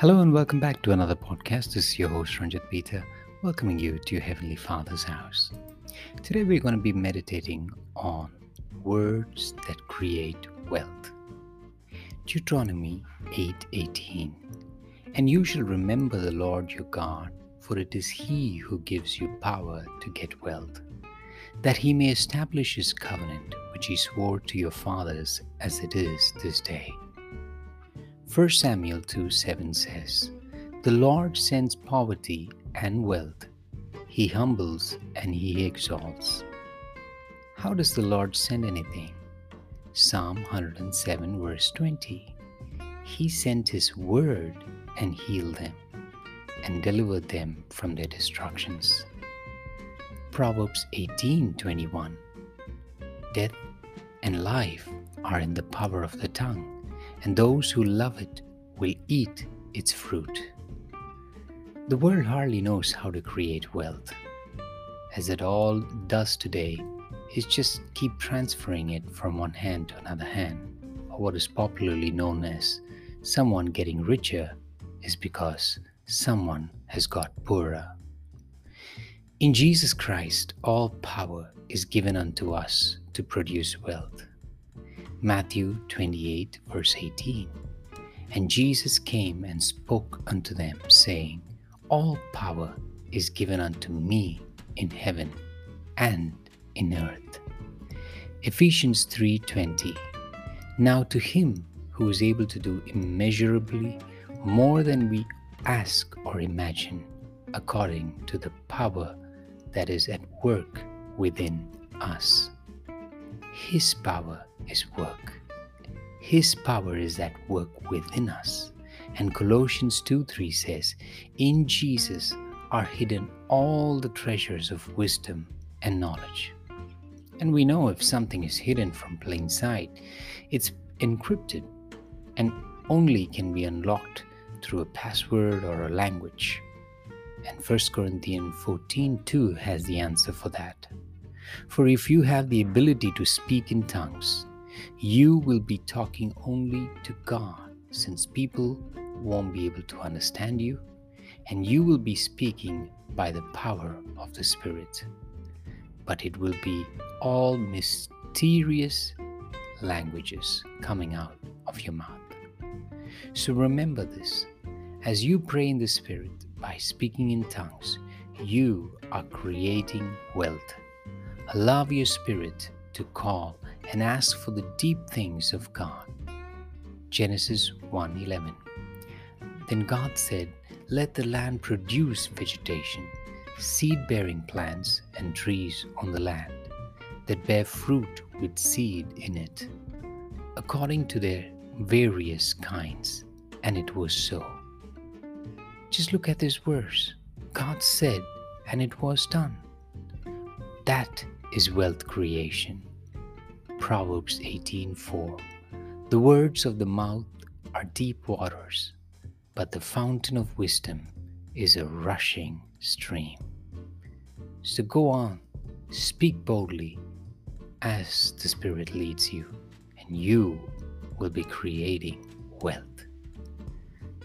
Hello and welcome back to another podcast. This is your host Ranjit Peter, welcoming you to your Heavenly Father's house. Today we're going to be meditating on words that create wealth. Deuteronomy 8:18. And you shall remember the Lord your God, for it is he who gives you power to get wealth, that he may establish his covenant which he swore to your fathers as it is this day. 1 Samuel 2 7 says, The Lord sends poverty and wealth. He humbles and he exalts. How does the Lord send anything? Psalm 107, verse 20. He sent His word and healed them and delivered them from their destructions. Proverbs 18:21 Death and life are in the power of the tongue and those who love it will eat its fruit. The world hardly knows how to create wealth, as it all does today is just keep transferring it from one hand to another hand, or what is popularly known as someone getting richer is because someone has got poorer. In Jesus Christ, all power is given unto us to produce wealth. Matthew 28, verse 18. And Jesus came and spoke unto them, saying, All power is given unto me in heaven and in earth. Ephesians 3:20 Now to him who is able to do immeasurably more than we ask or imagine according to the power that is at work within us. His power is work. His power is at work within us. And Colossians 2 3 says, In Jesus are hidden all the treasures of wisdom and knowledge. And we know if something is hidden from plain sight, it's encrypted and only can be unlocked through a password or a language. And 1 Corinthians 14 2 has the answer for that. For if you have the ability to speak in tongues, you will be talking only to God, since people won't be able to understand you, and you will be speaking by the power of the Spirit. But it will be all mysterious languages coming out of your mouth. So remember this as you pray in the Spirit by speaking in tongues, you are creating wealth. Allow your spirit to call and ask for the deep things of God. Genesis 1:11. Then God said, "Let the land produce vegetation, seed-bearing plants and trees on the land that bear fruit with seed in it, according to their various kinds." And it was so. Just look at this verse. God said, and it was done. That is wealth creation. Proverbs 18:4 The words of the mouth are deep waters, but the fountain of wisdom is a rushing stream. So go on, speak boldly as the Spirit leads you, and you will be creating wealth.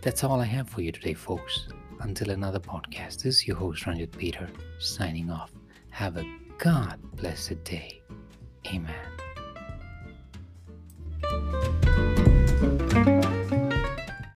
That's all I have for you today, folks. Until another podcast, this is your host, Ranjit Peter, signing off. Have a God bless the day. Amen.